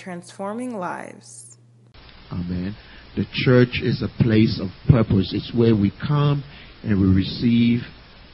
transforming lives. Amen. The church is a place of purpose. It's where we come and we receive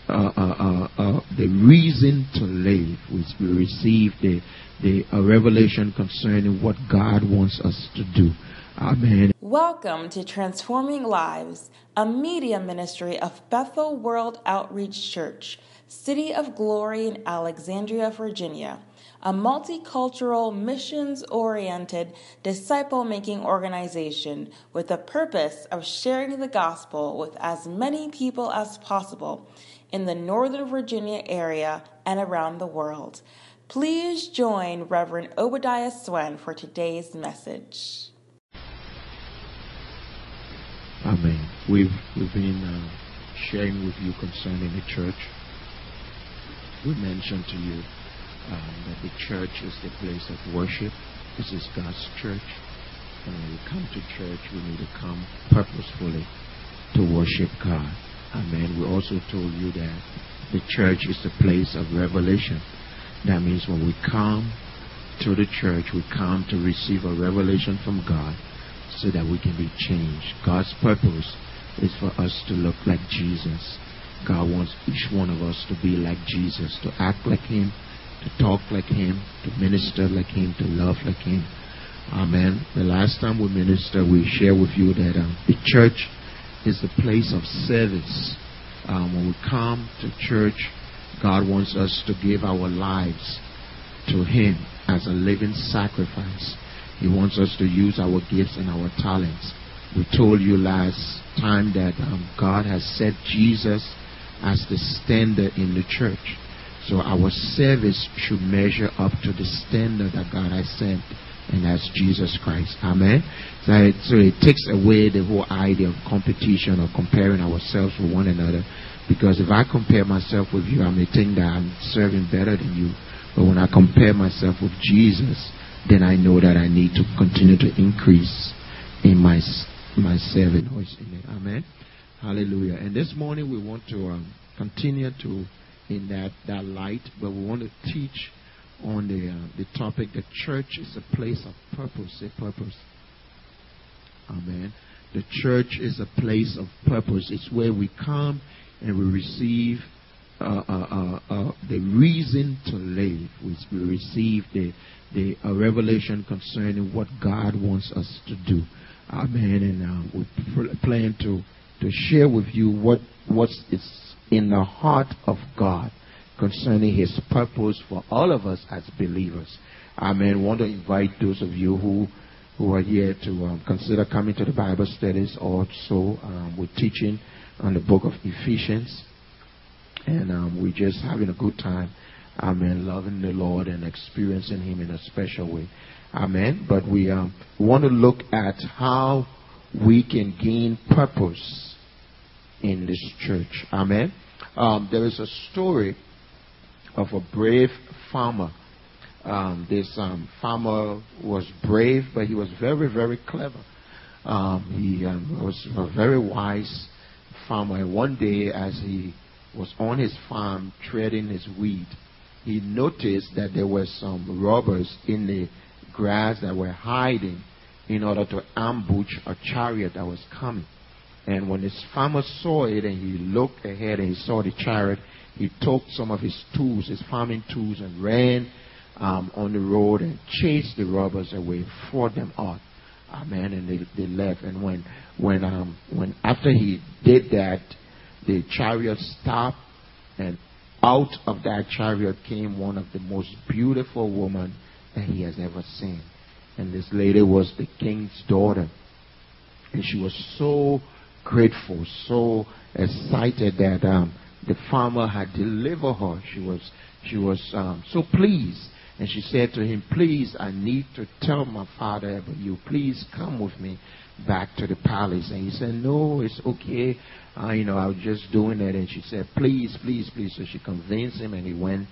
uh, uh, uh, uh the reason to live. We, we receive the, the revelation concerning what God wants us to do. Amen. Welcome to Transforming Lives, a media ministry of Bethel World Outreach Church, City of Glory in Alexandria, Virginia a multicultural, missions oriented, disciple making organization with the purpose of sharing the gospel with as many people as possible in the Northern Virginia area and around the world. Please join Reverend Obadiah Swen for today's message. Amen. We've, we've been uh, sharing with you concerning the church. We mentioned to you um, that the church is the place of worship. This is God's church. And when we come to church, we need to come purposefully to worship God. Amen. We also told you that the church is the place of revelation. That means when we come to the church, we come to receive a revelation from God so that we can be changed. God's purpose is for us to look like Jesus. God wants each one of us to be like Jesus, to act like Him, to talk like Him, to minister like Him, to love like Him. Amen. The last time we ministered, we shared with you that um, the church is the place of service. Um, when we come to church, God wants us to give our lives to Him as a living sacrifice. He wants us to use our gifts and our talents. We told you last time that um, God has set Jesus as the standard in the church. So our service should measure up to the standard that God has set, and that's Jesus Christ. Amen. So it, so it takes away the whole idea of competition or comparing ourselves with one another. Because if I compare myself with you, I may think that I'm serving better than you. But when I compare myself with Jesus, then I know that I need to continue to increase in my my serving. Amen. Hallelujah. And this morning we want to um, continue to in that, that light, but we want to teach on the, uh, the topic the church is a place of purpose. Say purpose. Amen. The church is a place of purpose. It's where we come and we receive uh, uh, uh, uh the reason to live. We, receive the, the revelation concerning what God wants us to do. Amen. And uh, we plan to, to share with you what what's its in the heart of God concerning His purpose for all of us as believers. Amen. I want to invite those of you who who are here to um, consider coming to the Bible studies. Also, um, teaching on the book of Ephesians, and um, we're just having a good time. Amen. Loving the Lord and experiencing Him in a special way. Amen. But we um, want to look at how we can gain purpose in this church. Amen. Um, there is a story of a brave farmer. Um, this um, farmer was brave, but he was very, very clever. Um, he um, was a very wise farmer. And one day, as he was on his farm treading his wheat, he noticed that there were some robbers in the grass that were hiding in order to ambush a chariot that was coming. And when his farmer saw it and he looked ahead and he saw the chariot, he took some of his tools, his farming tools, and ran um, on the road and chased the robbers away, fought them out. Amen. And they, they left. And when, when, um, when after he did that, the chariot stopped, and out of that chariot came one of the most beautiful women that he has ever seen. And this lady was the king's daughter. And she was so grateful, so excited that um, the farmer had delivered her. She was, she was um, so pleased. And she said to him, Please, I need to tell my father about you. Please come with me back to the palace. And he said, No, it's okay. Uh, you know, I was just doing it. And she said, Please, please, please. So she convinced him and he went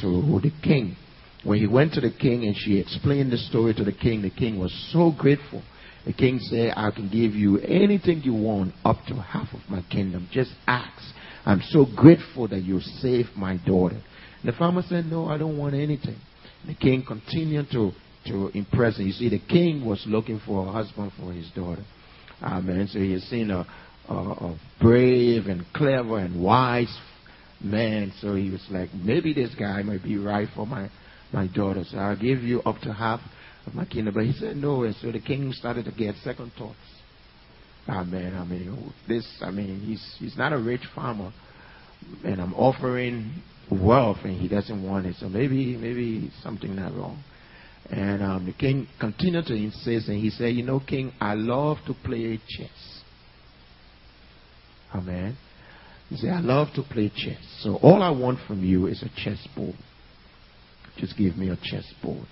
to the king. When he went to the king and she explained the story to the king, the king was so grateful. The king said, I can give you anything you want up to half of my kingdom. Just ask. I'm so grateful that you saved my daughter. And the farmer said, No, I don't want anything. The king continued to to impress him. You see, the king was looking for a husband for his daughter. Amen. So he had seen a, a, a brave and clever and wise man. So he was like, maybe this guy might be right for my, my daughter. So I'll give you up to half of kingdom. But he said no. And so the king started to get second thoughts. Amen. I mean, this, I mean, he's, he's not a rich farmer. And I'm offering wealth and he doesn't want it. So maybe, maybe something not wrong. And um, the king continued to insist, and he said, You know, king, I love to play chess. Amen. He said, I love to play chess. So all I want from you is a chessboard. Just give me a chessboard.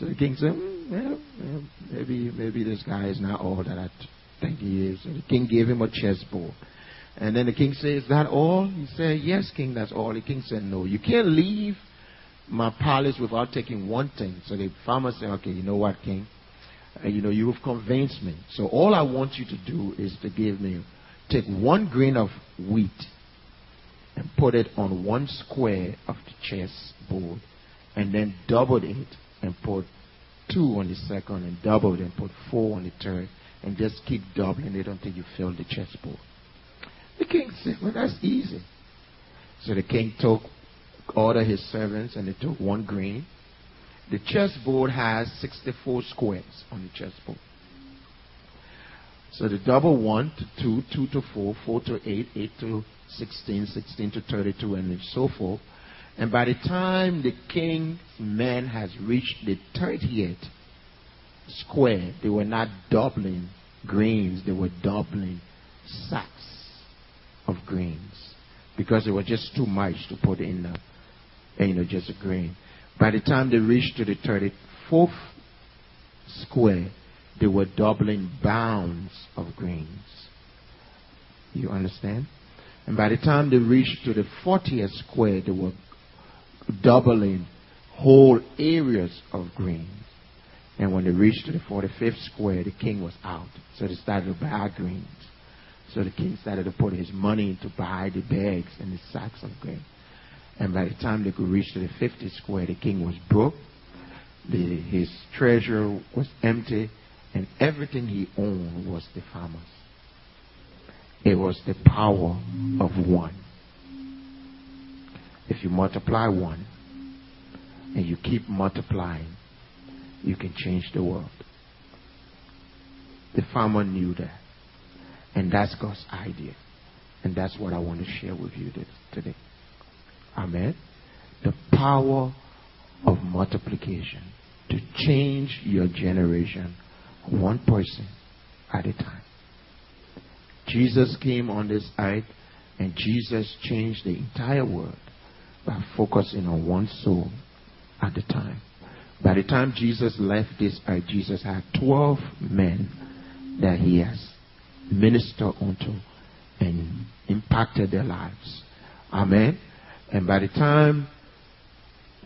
So the king said, mm, well, well, maybe, maybe this guy is not all that I think he is. So the king gave him a chessboard. And then the king said, Is that all? He said, Yes, king, that's all. The king said, No, you can't leave my palace without taking one thing. So the farmer said, Okay, you know what, king? Uh, you know, you've convinced me. So all I want you to do is to give me, take one grain of wheat and put it on one square of the chess board and then double it and put two on the second and double it and put four on the third and just keep doubling it until you fill the chessboard. The king said, Well, that's easy. So the king took ordered his servants and they took one grain. The chessboard has 64 squares on the chessboard. So the double 1 to 2, 2 to 4, 4 to 8, 8 to 16, 16 to 32, and so forth. And by the time the king's men has reached the 30th square, they were not doubling grains, they were doubling sacks of grains because it was just too much to put in the you know, just a grain. By the time they reached to the 34th square, they were doubling bounds of grains. You understand? And by the time they reached to the 40th square, they were doubling whole areas of grains. And when they reached to the 45th square, the king was out. So they started to buy grains. So the king started to put his money to buy the bags and the sacks of grain. And by the time they could reach to the 50 square, the king was broke. The, his treasure was empty. And everything he owned was the farmer's. It was the power of one. If you multiply one and you keep multiplying, you can change the world. The farmer knew that. And that's God's idea. And that's what I want to share with you today. Amen. The power of multiplication to change your generation one person at a time. Jesus came on this earth and Jesus changed the entire world Uh, by focusing on one soul at a time. By the time Jesus left this earth, Jesus had 12 men that he has ministered unto and impacted their lives. Amen. And by the time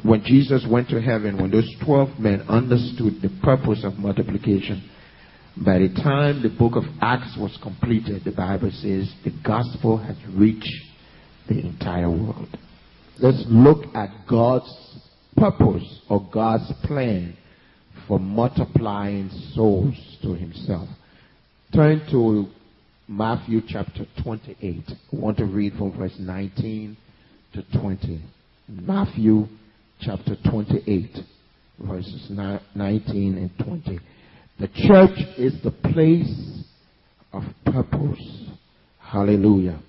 when Jesus went to heaven, when those 12 men understood the purpose of multiplication, by the time the book of Acts was completed, the Bible says the gospel has reached the entire world. Let's look at God's purpose or God's plan for multiplying souls to himself. Turn to Matthew chapter 28. I want to read from verse 19 to 20. Matthew chapter 28, verses 19 and 20. The church is the place of purpose. Hallelujah.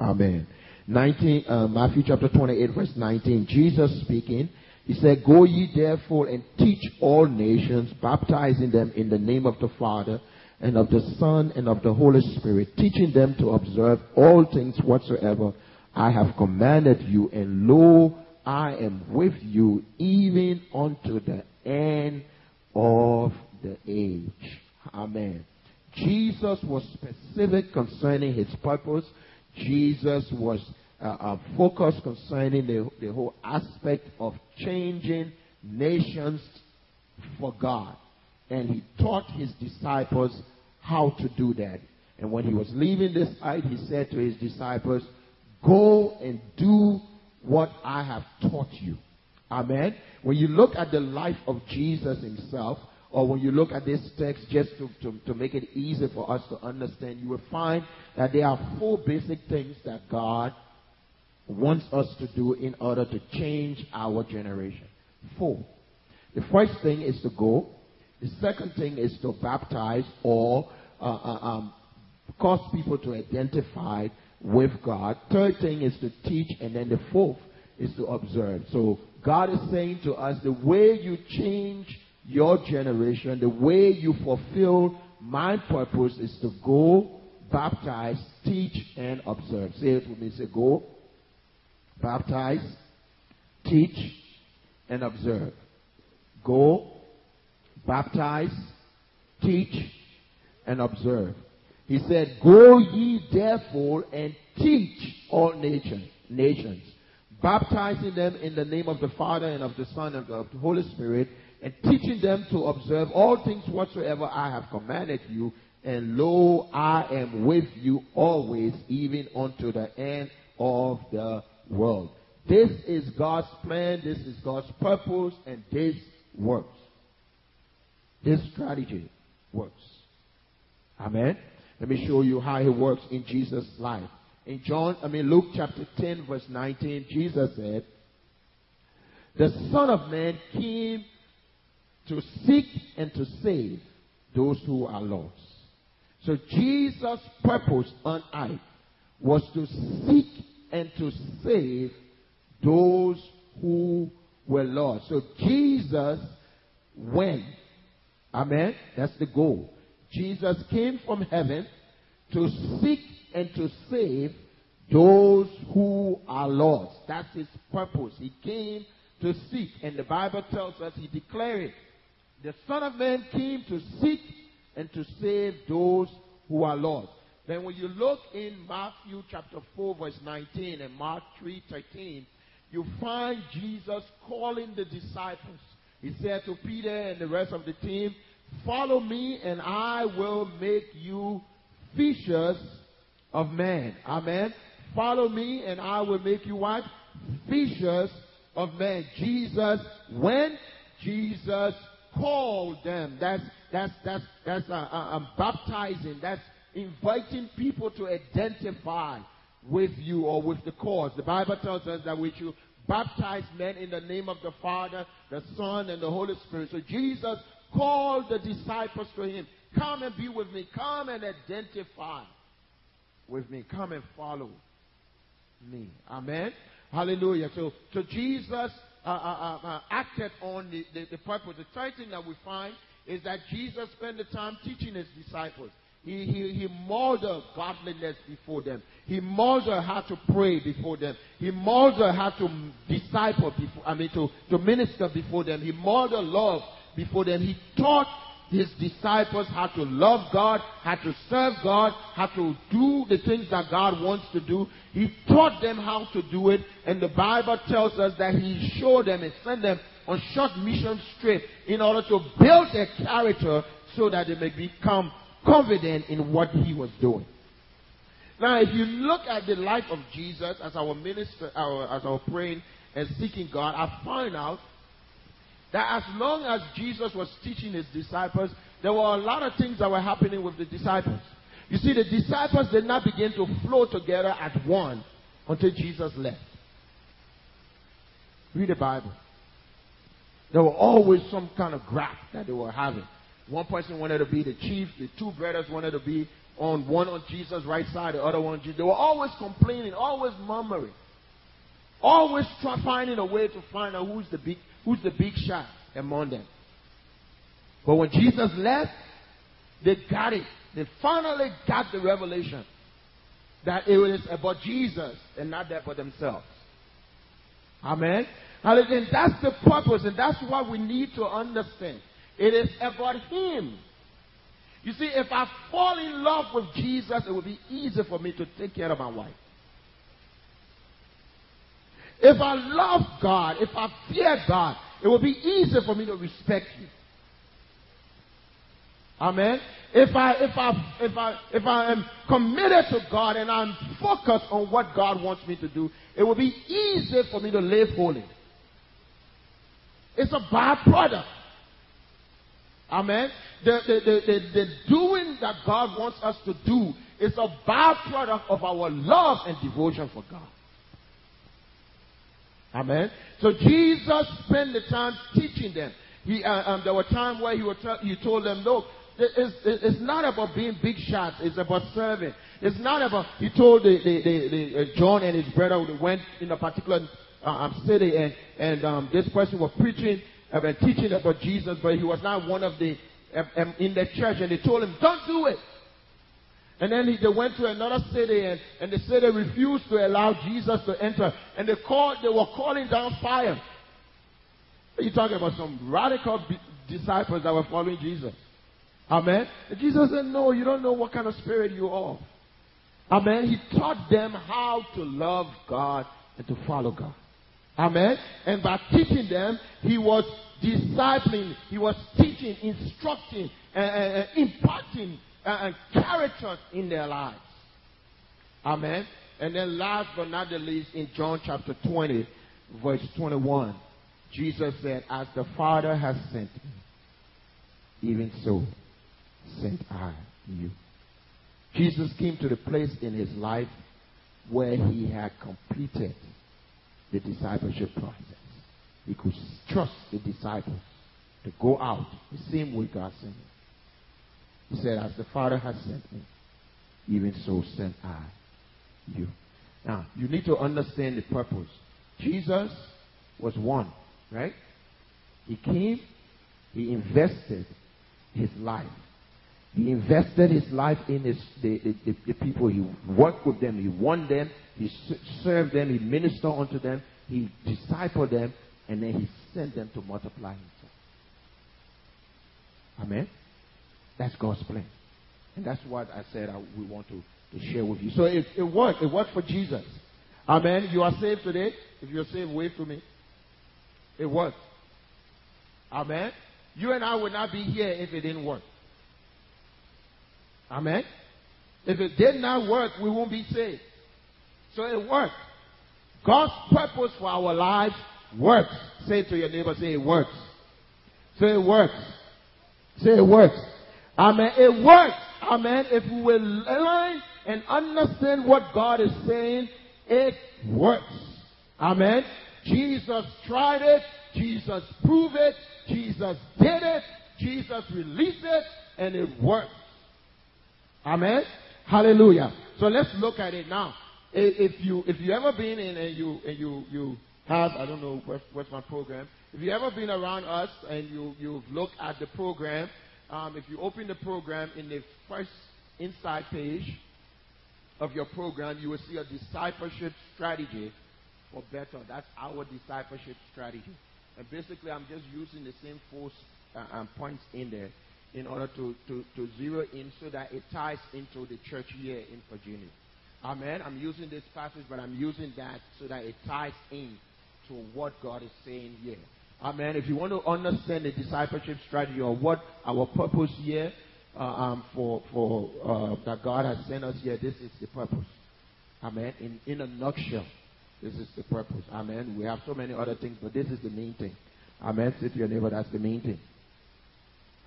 Amen. 19, uh, Matthew chapter 28, verse 19. Jesus speaking. He said, Go ye therefore and teach all nations, baptizing them in the name of the Father and of the Son and of the Holy Spirit, teaching them to observe all things whatsoever I have commanded you, and lo, I am with you even unto the end of the age. Amen. Jesus was specific concerning his purpose. Jesus was uh, uh, focused concerning the, the whole aspect of changing nations for God. And he taught his disciples how to do that. And when he was leaving this earth, he said to his disciples, Go and do what I have taught you. Amen. When you look at the life of Jesus himself, or when you look at this text just to, to, to make it easy for us to understand, you will find that there are four basic things that God wants us to do in order to change our generation. Four. The first thing is to go. The second thing is to baptize or uh, uh, um, cause people to identify with God. Third thing is to teach, and then the fourth is to observe. So God is saying to us, the way you change your generation, the way you fulfill my purpose is to go, baptize, teach, and observe. Say it with me. Say go, baptize, teach, and observe. Go, baptize, teach, and observe. He said, Go ye therefore and teach all nations, nations, baptizing them in the name of the Father and of the Son and of the Holy Spirit, and teaching them to observe all things whatsoever I have commanded you. And lo, I am with you always, even unto the end of the world. This is God's plan, this is God's purpose, and this works. This strategy works. Amen. Let me show you how it works in Jesus' life. In John, I mean Luke chapter 10, verse 19, Jesus said, The Son of Man came to seek and to save those who are lost. So Jesus' purpose on earth was to seek and to save those who were lost. So Jesus went. Amen. That's the goal. Jesus came from heaven to seek and to save those who are lost. That's his purpose. He came to seek. And the Bible tells us, he declared it. The Son of Man came to seek and to save those who are lost. Then when you look in Matthew chapter 4 verse 19 and Mark 3 13, you find Jesus calling the disciples. He said to Peter and the rest of the team, follow me and I will make you fishers of men. Amen. Follow me and I will make you what? Fishers of men. Jesus, when Jesus called them, that's, that's, that's, that's uh, uh, baptizing, that's inviting people to identify with you or with the cause. The Bible tells us that we should baptize men in the name of the Father, the Son, and the Holy Spirit. So Jesus called the disciples to him. Come and be with me. Come and identify with me. Come and follow me. Amen. Hallelujah. So, so Jesus uh, uh, uh, uh, acted on the, the, the purpose. The third thing that we find is that Jesus spent the time teaching his disciples. He, he, he modeled godliness before them. He modeled how to pray before them. He modeled how to disciple before, I mean, to, to minister before them. He modeled love before them. He taught his disciples how to love God, how to serve God, how to do the things that God wants to do. He taught them how to do it, and the Bible tells us that he showed them and sent them on short mission trips in order to build their character so that they may become confident in what he was doing. Now, if you look at the life of Jesus as our minister, our, as our praying and seeking God, I find out that as long as Jesus was teaching his disciples, there were a lot of things that were happening with the disciples. You see, the disciples did not begin to flow together at one until Jesus left. Read the Bible. There were always some kind of graph that they were having. One person wanted to be the chief. The two brothers wanted to be on one on Jesus' right side, the other one Jesus. They were always complaining, always murmuring, always try, finding a way to find out who's the big who's the big shot among them. But when Jesus left, they got it. They finally got the revelation that it was about Jesus and not that for themselves. Amen. And that's the purpose, and that's what we need to understand. It is about Him. You see, if I fall in love with Jesus, it will be easy for me to take care of my wife. If I love God, if I fear God, it will be easy for me to respect you. Amen. If I if I if I if I am committed to God and I'm focused on what God wants me to do, it will be easy for me to live holy. It's a byproduct. Amen. The, the, the, the doing that God wants us to do is a byproduct of our love and devotion for God. Amen. So Jesus spent the time teaching them. He, uh, um, there were times where he, would tell, he told them, look, it's, it's not about being big shots. It's about serving. It's not about, he told the, the, the, the uh, John and his brother who went in a particular uh, um, city and, and um, this person was preaching and teaching about Jesus, but he was not one of the, um, um, in the church and they told him, don't do it. And then he, they went to another city and, and the city refused to allow Jesus to enter. And they called, they were calling down fire. Are you talking about some radical disciples that were following Jesus? Amen. And Jesus said, No, you don't know what kind of spirit you are. Amen. He taught them how to love God and to follow God. Amen. And by teaching them, he was discipling, he was teaching, instructing, imparting and characters in their lives. Amen. And then last but not the least, in John chapter 20, verse 21, Jesus said, As the Father has sent me, even so sent I you. Jesus came to the place in his life where he had completed the discipleship process. He could trust the disciples to go out the same way God sent him. He said, As the Father has sent me, even so sent I you. Now, you need to understand the purpose. Jesus was one, right? He came, he invested his life. He invested his life in his, the, the, the, people. He worked with them. He won them. He served them. He ministered unto them. He discipled them. And then he sent them to multiply himself. Amen. That's God's plan. And that's what I said I, we want to, to share with you. So it, it worked. It worked for Jesus. Amen. You are saved today. If you're saved, wait for me. It worked. Amen. You and I would not be here if it didn't work. Amen. If it did not work, we won't be saved. So it worked. God's purpose for our lives works. Say to your neighbor, say it works. Say it works. Say it works. Amen. It works. Amen. If we will learn and understand what God is saying, it works. Amen. Jesus tried it. Jesus proved it. Jesus did it. Jesus released it. And it works. Amen. Hallelujah. So let's look at it now. If you if you ever been in and you and you you have I don't know what's, what's my program. If you ever been around us and you you've looked at the program, um, if you open the program in the first inside page of your program, you will see a discipleship strategy for Bethel. That's our discipleship strategy. And basically, I'm just using the same four uh, um, points in there in order to, to, to zero in so that it ties into the church year in Virginia. Amen. I'm using this passage, but I'm using that so that it ties in to what God is saying here. Amen. If you want to understand the discipleship strategy or what our purpose here uh, um, for for uh, that God has sent us here, this is the purpose. Amen. In in a nutshell, this is the purpose. Amen. We have so many other things, but this is the main thing. Amen. Say to your neighbor, that's the main thing.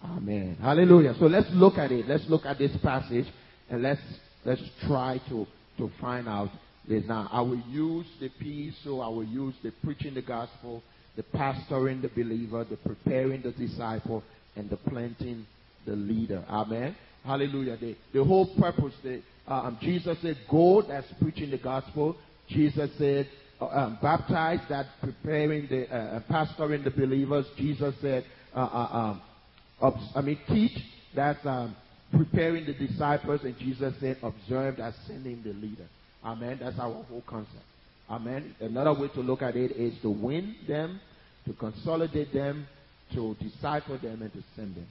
Amen. Hallelujah. So let's look at it. Let's look at this passage and let's let's try to to find out this. Now I will use the peace, so I will use the preaching the gospel the pastoring the believer, the preparing the disciple, and the planting the leader. Amen. Hallelujah. The, the whole purpose, the, um, Jesus said, go, that's preaching the gospel. Jesus said, uh, um, baptize, that preparing the, uh, uh pastoring the believers. Jesus said, uh, uh um, I mean, teach, that's um, preparing the disciples. And Jesus said, observe, that's sending the leader. Amen. That's our whole concept. Amen. Another way to look at it is to win them, to consolidate them, to disciple them, and to send them.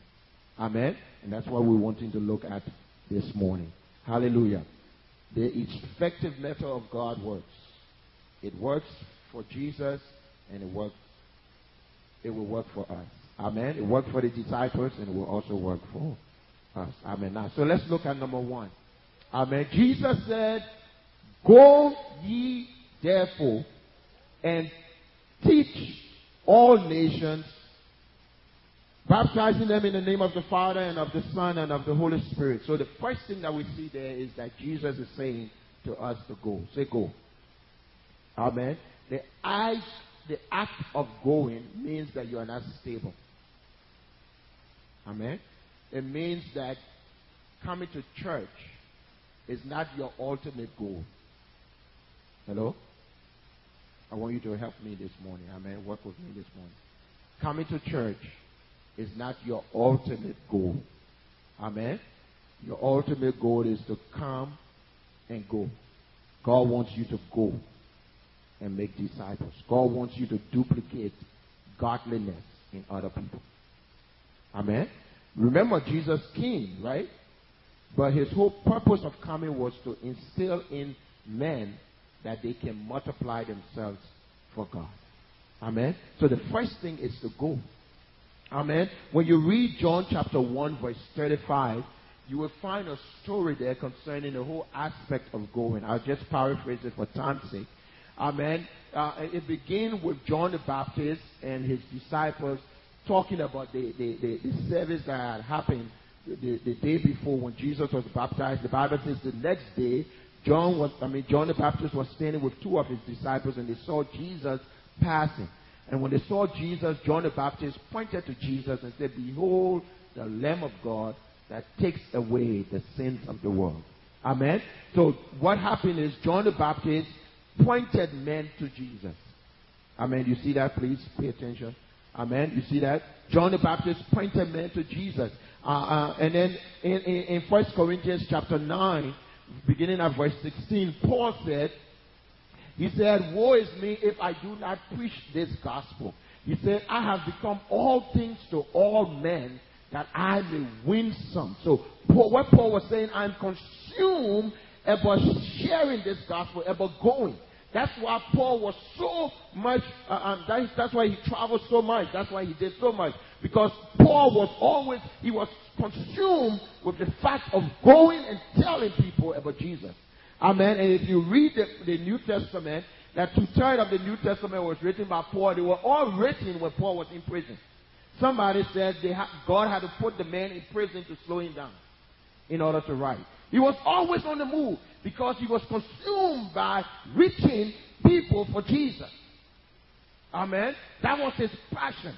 Amen. And that's what we're wanting to look at this morning. Hallelujah. The effective method of God works. It works for Jesus, and it works. It will work for us. Amen. It worked for the disciples, and it will also work for us. Amen. Now, so let's look at number one. Amen. Jesus said, "Go ye therefore, and teach all nations, baptizing them in the name of the Father and of the Son and of the Holy Spirit. So the first thing that we see there is that Jesus is saying to us to go. Say go. Amen. The act, the act of going means that you are not stable. Amen. It means that coming to church is not your ultimate goal. Hello? I want you to help me this morning. Amen. Work with me this morning. Coming to church is not your ultimate goal. Amen. Your ultimate goal is to come and go. God wants you to go and make disciples. God wants you to duplicate godliness in other people. Amen. Remember, Jesus came, right? But his whole purpose of coming was to instill in men that they can multiply themselves for God. Amen. So the first thing is to go. Amen. When you read John chapter 1, verse 35, you will find a story there concerning the whole aspect of going. I'll just paraphrase it for time's sake. Amen. Uh, it begins with John the Baptist and his disciples talking about the, the, the, the service that had happened the, the day before when Jesus was baptized. The Bible says the next day, John was, I mean, John the Baptist was standing with two of his disciples and they saw Jesus passing. And when they saw Jesus, John the Baptist pointed to Jesus and said, Behold, the Lamb of God that takes away the sins of the world. Amen. So what happened is John the Baptist pointed men to Jesus. Amen. You see that, please? Pay attention. Amen. You see that? John the Baptist pointed men to Jesus. Uh, uh, and then in, in, in 1 Corinthians chapter 9, beginning at verse 16, Paul said, he said, Woe is me if I do not preach this gospel. He said, I have become all things to all men that I may win some. So, Paul, what Paul was saying, I'm consumed about sharing this gospel, about going. That's why Paul was so much, uh, um, that, that's why he traveled so much. That's why he did so much. Because Paul was always, he was consumed with the fact of going and telling people about Jesus. Amen. And if you read the, the New Testament, that two thirds of the New Testament was written by Paul. They were all written when Paul was in prison. Somebody said ha- God had to put the man in prison to slow him down in order to write. He was always on the move because he was consumed by reaching people for Jesus. Amen. That was his passion.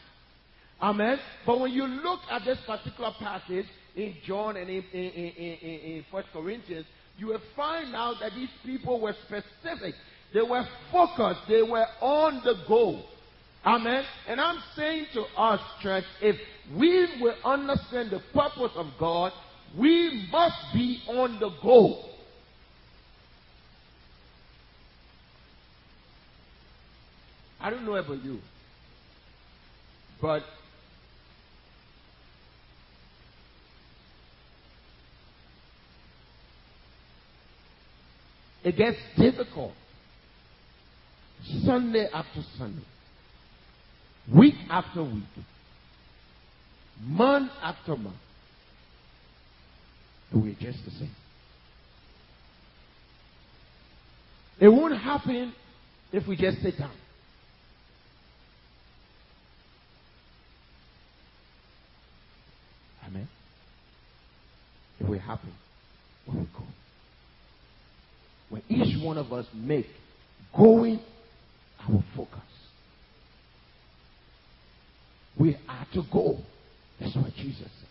Amen. But when you look at this particular passage in John and in, in, in, in, First Corinthians, you will find out that these people were specific. They were focused. They were on the goal. Amen. And I'm saying to us, church, if we will understand the purpose of God, we must be on the goal. I don't know about you, but it gets difficult Sunday after Sunday, week after week, month after month. And we're just the same. It won't happen if we just sit down. Amen. It will happen when we go. When each one of us make going our focus. We are to go. That's what Jesus said.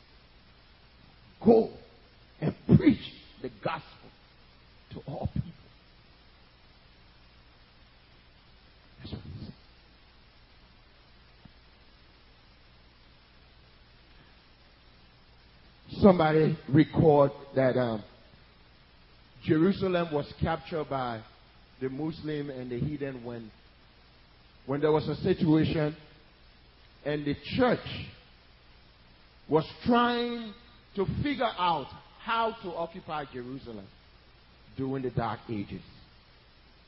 Go and preach the gospel to all people. That's what he said. Somebody record that um, Jerusalem was captured by the Muslim and the heathen when, when there was a situation and the church was trying to figure out how to occupy Jerusalem during the Dark Ages.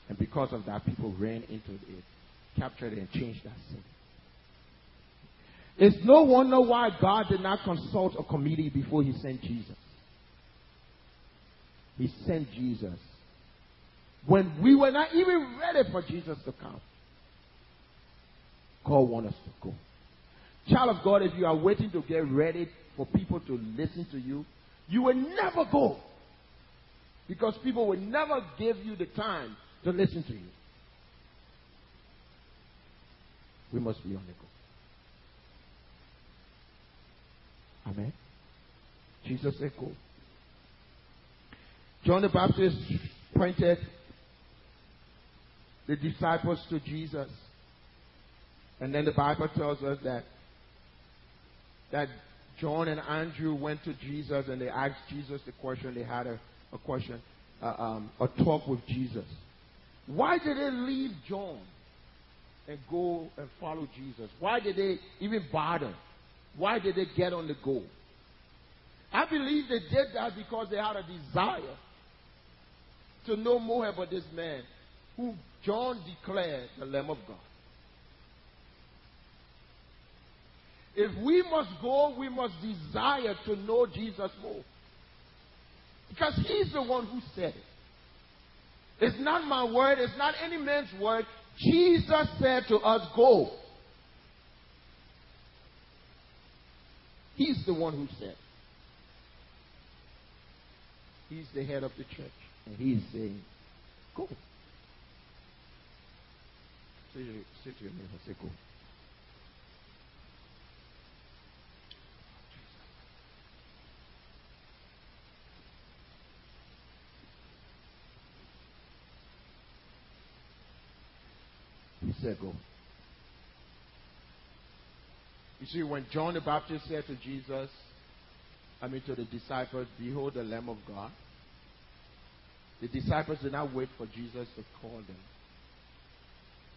And because of that, people ran into it, captured it, and changed that city. It's no wonder why God did not consult a committee before he sent Jesus. He sent Jesus when we were not even ready for Jesus to come. God wants us to go. Child of God, if you are waiting to get ready for people to listen to you, you will never go. Because people will never give you the time to listen to you. We must be on the go. Amen. Jesus said, Go. John the Baptist pointed the disciples to Jesus. And then the Bible tells us that that John and Andrew went to Jesus and they asked Jesus the question. They had a, a question, uh, um, a talk with Jesus. Why did they leave John and go and follow Jesus? Why did they even bother? Why did they get on the go? I believe they did that because they had a desire to know more about this man who John declared the Lamb of God. If we must go, we must desire to know Jesus more. Because he's the one who said it. It's not my word, it's not any man's word. Jesus said to us, Go. He's the one who said. He's the head of the church. And he's saying, Go. Say, to your neighbor, say, Go. He said, Go. You see, when John the Baptist said to Jesus, I mean to the disciples, Behold the Lamb of God, the disciples did not wait for Jesus to call them.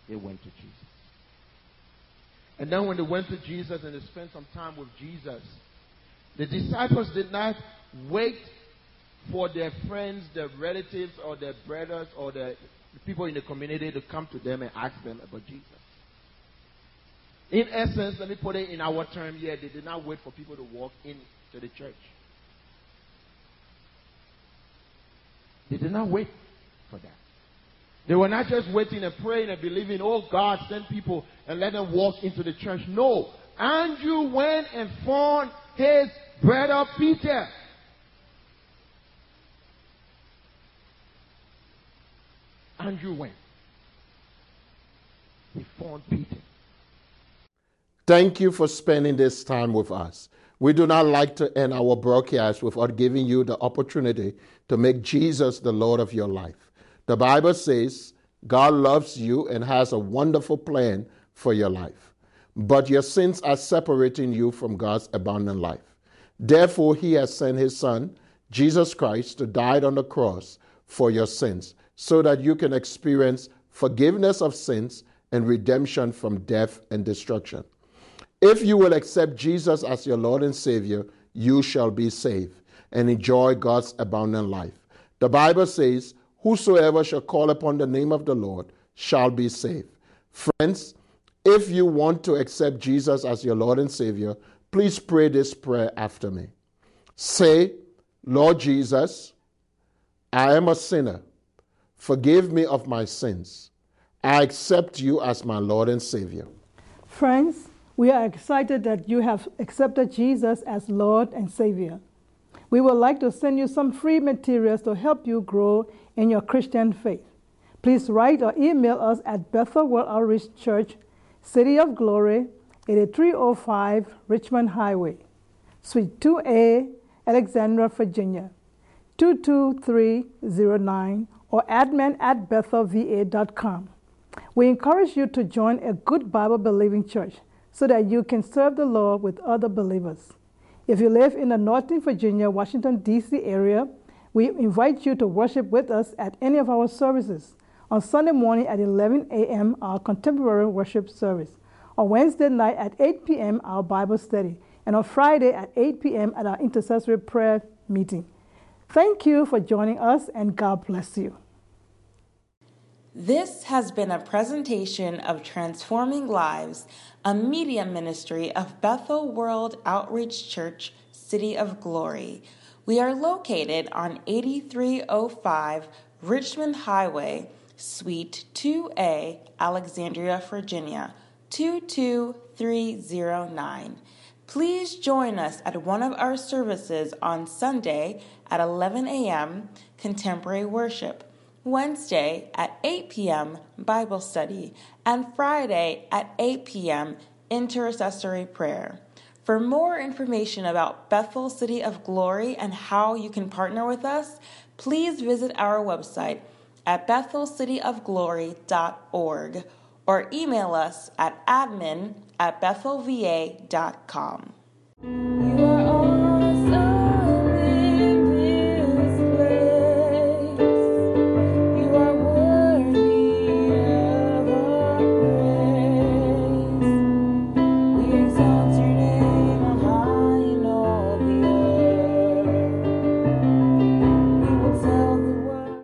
They went to Jesus. And then when they went to Jesus and they spent some time with Jesus, the disciples did not wait for their friends, their relatives, or their brothers, or their people in the community to come to them and ask them about Jesus. In essence, let me put it in our term here, they did not wait for people to walk into the church. They did not wait for that. They were not just waiting and praying and believing, oh God, send people and let them walk into the church. No. Andrew went and found his brother Peter. Andrew went. He found Peter. Thank you for spending this time with us. We do not like to end our broadcast without giving you the opportunity to make Jesus the Lord of your life. The Bible says God loves you and has a wonderful plan for your life, but your sins are separating you from God's abundant life. Therefore, He has sent His Son, Jesus Christ, to die on the cross for your sins so that you can experience forgiveness of sins and redemption from death and destruction. If you will accept Jesus as your Lord and Savior, you shall be saved and enjoy God's abundant life. The Bible says, Whosoever shall call upon the name of the Lord shall be saved. Friends, if you want to accept Jesus as your Lord and Savior, please pray this prayer after me. Say, Lord Jesus, I am a sinner Forgive me of my sins. I accept you as my Lord and Savior. Friends, we are excited that you have accepted Jesus as Lord and Savior. We would like to send you some free materials to help you grow in your Christian faith. Please write or email us at Bethel World Outreach Church, City of Glory, 8305 Richmond Highway, Suite 2A, Alexandria, Virginia, 22309 or admin at bethelva.com. We encourage you to join a good Bible believing church so that you can serve the Lord with other believers. If you live in the Northern Virginia, Washington, D.C. area, we invite you to worship with us at any of our services. On Sunday morning at 11 a.m., our contemporary worship service. On Wednesday night at 8 p.m., our Bible study. And on Friday at 8 p.m., at our intercessory prayer meeting. Thank you for joining us, and God bless you. This has been a presentation of Transforming Lives, a media ministry of Bethel World Outreach Church, City of Glory. We are located on 8305 Richmond Highway, Suite 2A, Alexandria, Virginia, 22309. Please join us at one of our services on Sunday at 11 a.m. Contemporary Worship, Wednesday at 8 p.m. Bible Study, and Friday at 8 p.m. Intercessory Prayer. For more information about Bethel City of Glory and how you can partner with us, please visit our website at bethelcityofglory.org or email us at admin at bethelva.com.